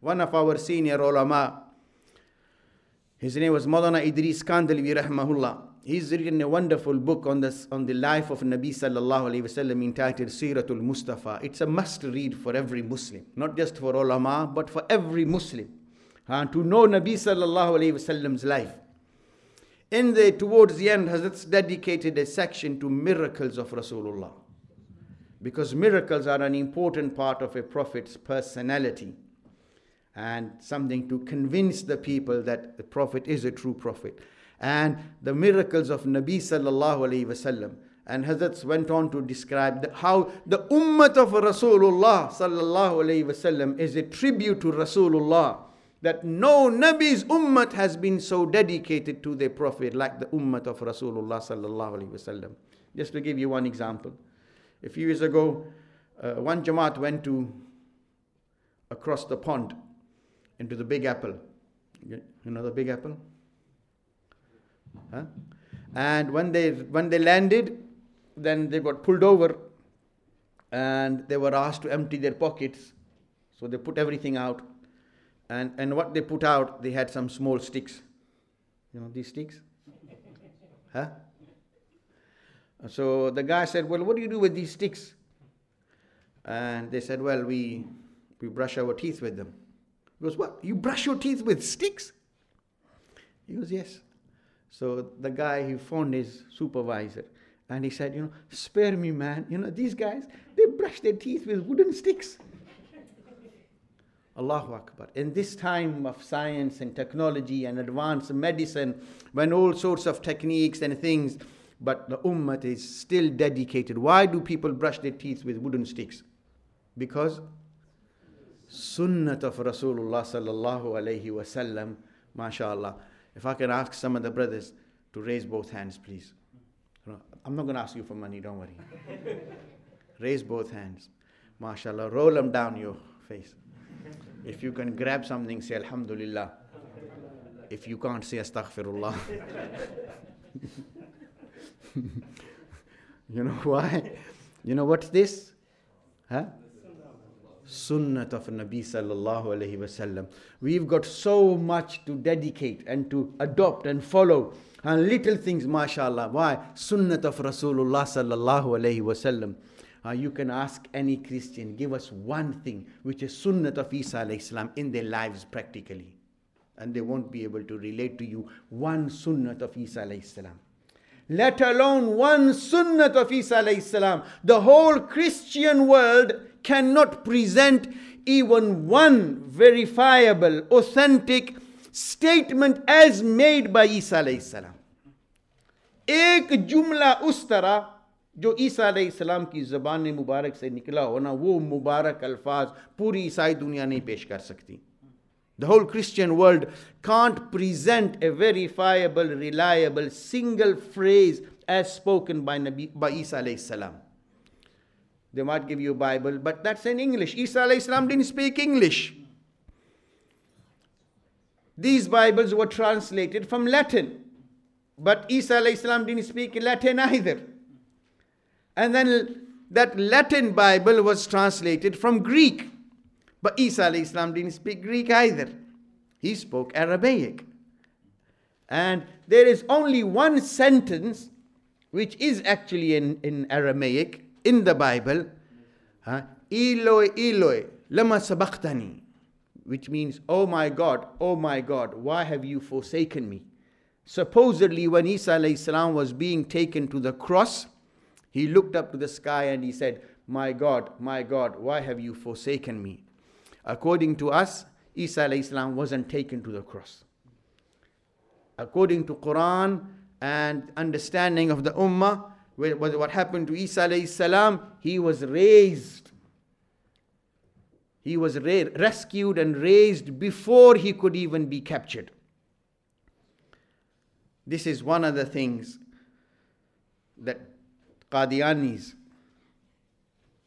One of our senior ulama, his name was Maulana Idris Kandalvi rahmahullah. He's written a wonderful book on, this, on the life of Nabi sallallahu alayhi wasallam entitled Siratul Mustafa. It's a must read for every Muslim, not just for ulama, but for every Muslim. Uh, to know Nabi sallallahu alayhi wasallam's life. In the towards the end, Hazrat dedicated a section to miracles of Rasulullah. Because miracles are an important part of a prophet's personality and something to convince the people that the prophet is a true prophet and the miracles of Nabi sallallahu alayhi wasallam. And Hazrat went on to describe the, how the ummah of Rasulullah sallallahu alayhi wasallam is a tribute to Rasulullah. That no Nabi's ummah has been so dedicated to the Prophet like the ummah of Rasulullah sallallahu alayhi wasallam. Just to give you one example. A few years ago, uh, one Jamaat went to across the pond into the Big Apple. You know the Big Apple? Huh? And when they when they landed, then they got pulled over, and they were asked to empty their pockets. So they put everything out, and and what they put out, they had some small sticks. You know these sticks, huh? So the guy said, "Well, what do you do with these sticks?" And they said, "Well, we we brush our teeth with them." He goes, "What? You brush your teeth with sticks?" He goes, "Yes." So the guy, he phoned his supervisor and he said, You know, spare me, man. You know, these guys, they brush their teeth with wooden sticks. Allahu Akbar. In this time of science and technology and advanced medicine, when all sorts of techniques and things, but the ummah is still dedicated. Why do people brush their teeth with wooden sticks? Because sunnat of Rasulullah sallallahu alayhi wasallam, mashallah. If I can ask some of the brothers to raise both hands, please. I'm not going to ask you for money, don't worry. raise both hands. MashaAllah. Roll them down your face. If you can grab something, say Alhamdulillah. If you can't, say Astaghfirullah. you know why? You know what's this? Huh? Sunnat of Nabi sallallahu alayhi wasallam. We've got so much to dedicate and to adopt and follow. And little things, mashallah. Why? Sunnat of Rasulullah sallallahu alayhi wasallam. Uh, you can ask any Christian, give us one thing which is sunnat of Isa alayhi salam in their lives practically. And they won't be able to relate to you one sunnat of Isa alayhi salam let alone one sunnah of Isa alayhi salam, the whole Christian world cannot present even one verifiable, authentic statement as made by Isa alayhi salam. ایک جملہ اس طرح جو عیسیٰ علیہ السلام کی زبان مبارک سے نکلا ہونا وہ مبارک الفاظ پوری عیسائی دنیا نہیں پیش کر سکتی the whole Christian world can't present a verifiable, reliable, single phrase as spoken by, Nabi, by Isa alayhi salam. They might give you a Bible, but that's in English. Isa alayhi salam didn't speak English. These Bibles were translated from Latin, but Isa alayhi salam didn't speak Latin either. And then that Latin Bible was translated from Greek. But Isa Islam didn't speak Greek either. He spoke Aramaic. And there is only one sentence which is actually in, in Aramaic in the Bible. Eloi, Eloi, lama sabachthani. Which means, oh my God, oh my God, why have you forsaken me? Supposedly, when Isa Islam was being taken to the cross, he looked up to the sky and he said, My God, my God, why have you forsaken me? According to us, Isa Islam wasn't taken to the cross. According to Quran and understanding of the Ummah, what happened to Isa salam, he was raised. He was ra- rescued and raised before he could even be captured. This is one of the things that Qadianis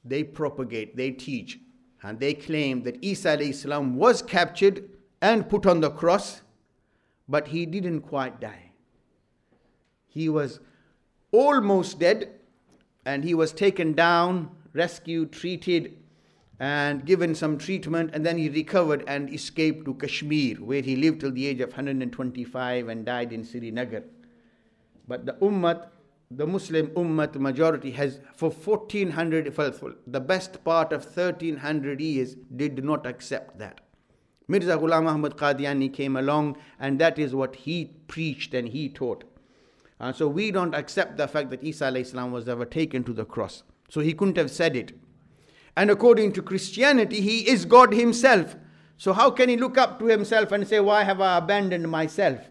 they propagate, they teach and they claim that Isa was captured and put on the cross, but he didn't quite die. He was almost dead, and he was taken down, rescued, treated, and given some treatment, and then he recovered and escaped to Kashmir, where he lived till the age of 125 and died in Srinagar. But the Ummah, the Muslim Ummah majority has, for 1400, the best part of 1300 years, did not accept that. Mirza Ghulam Ahmad Qadiani came along, and that is what he preached and he taught. And so we don't accept the fact that Isa was ever taken to the cross. So he couldn't have said it. And according to Christianity, he is God himself. So how can he look up to himself and say, Why have I abandoned myself?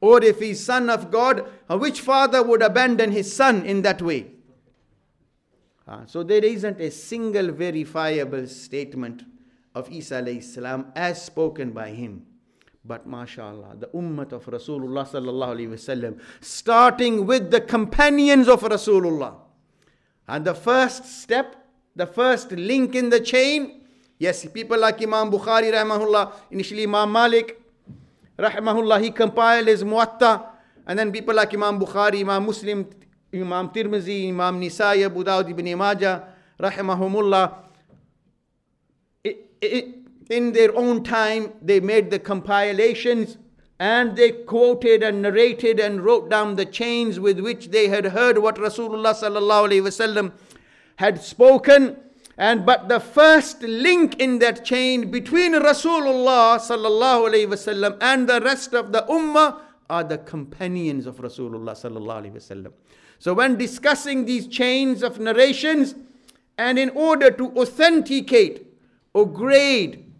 Or if he's son of God, uh, which father would abandon his son in that way? Uh, so there isn't a single verifiable statement of Isa salam as spoken by him. But mashallah, the ummah of Rasulullah sallallahu alaihi wasallam, starting with the companions of Rasulullah, and the first step, the first link in the chain, yes, people like Imam Bukhari, rahmahullah, initially Imam Malik, rahmahullah, he compiled his Muwatta, and then people like Imam Bukhari, Imam Muslim, Imam Tirmizi, Imam Nisai, Abu Dawud ibn Majah, rahimahumullah, in their own time, they made the compilations and they quoted and narrated and wrote down the chains with which they had heard what Rasulullah sallallahu alaihi wasallam had spoken. And but the first link in that chain between Rasulullah sallallahu alaihi wasallam and the rest of the ummah are the companions of Rasulullah sallallahu alaihi wasallam. So when discussing these chains of narrations, and in order to authenticate or grade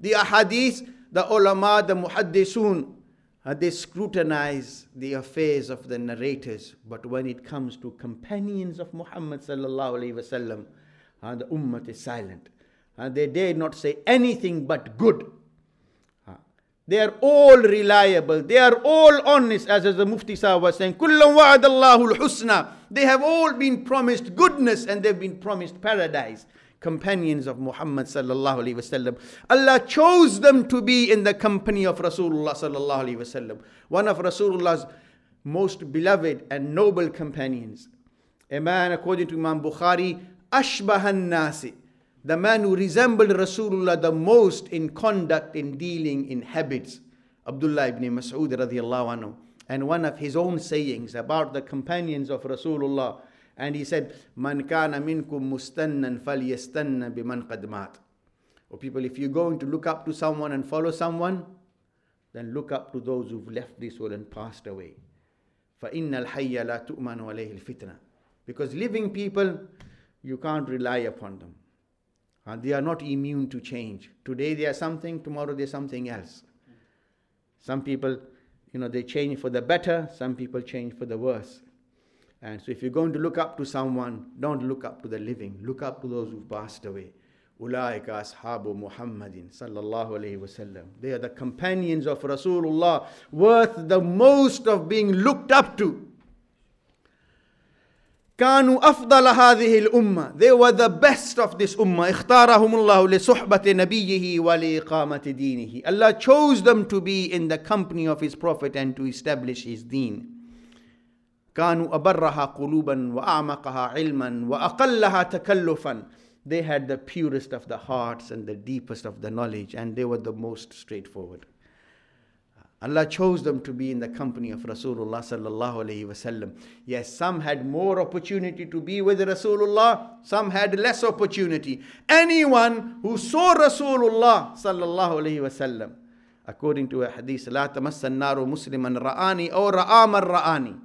the ahadith, the ulama, the muhaddisun, uh, they scrutinize the affairs of the narrators. But when it comes to companions of Muhammad sallallahu alaihi wasallam, uh, the ummah is silent. Uh, they dare not say anything but good. Uh, they are all reliable. They are all honest, as, as the Mufti Sahib was saying. They have all been promised goodness and they've been promised paradise companions of Muhammad sallallahu alaihi wasallam. Allah chose them to be in the company of Rasulullah sallallahu alaihi wasallam. One of Rasulullah's most beloved and noble companions. A man, according to Imam Bukhari, ashbahan nasi, the man who resembled Rasulullah the most in conduct, in dealing, in habits. Abdullah ibn Mas'ud radiallahu anhu. And one of his own sayings about the companions of Rasulullah and he said, Man kana minkum mustannan falyastanna biman qad mat. Or people, if you're going to look up to someone and follow someone, then look up to those who've left this world and passed away. فَإِنَّ الْحَيَّ لَا تُؤْمَنُ عَلَيْهِ الْفِتْنَةِ Because living people, you can't rely upon them. And they are not immune to change. Today they are something, tomorrow they're something else. Some people, you know, they change for the better, some people change for the worse. And so if you're going to look up to someone, don't look up to the living, look up to those who passed away. Ulaika ashabu Muhammadin sallallahu alayhi wasallam. They are the companions of Rasulullah, worth the most of being looked up to. كانوا أفضل هذه الأمة They were the best of this ummah اختارهم الله لصحبة نبيه ولإقامة دينه Allah chose them to be in the company of His Prophet and to establish His deen كانوا أبرها قلوبا وأعمقها علما وأقلها تكلفا They had the purest of the hearts and the deepest of the knowledge and they were the most straightforward. Allah chose them to be in the company of Rasulullah sallallahu alaihi wasallam. Yes, some had more opportunity to be with Rasulullah, some had less opportunity. Anyone who saw Rasulullah sallallahu alaihi wasallam, according to a hadith, لا تمس النار مسلما رآني أو رآ من رآني.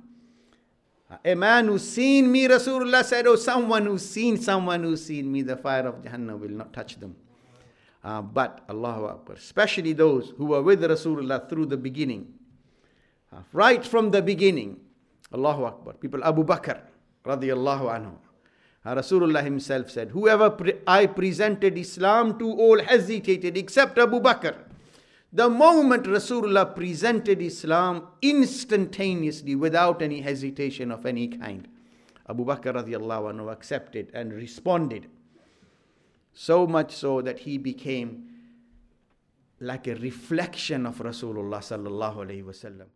A man who's seen me, Rasulullah said, Oh, someone who's seen someone who's seen me, the fire of Jahannam will not touch them. Uh, but Allahu Akbar, especially those who were with Rasulullah through the beginning. Uh, right from the beginning. Allahu Akbar. People, Abu Bakr, radiallahu anhu. Uh, Rasulullah himself said, Whoever pre- I presented Islam to, all hesitated except Abu Bakr. The moment Rasulullah presented Islam instantaneously without any hesitation of any kind, Abu Bakr radiallahu anhu accepted and responded. So much so that he became like a reflection of Rasulullah sallallahu alayhi wasallam.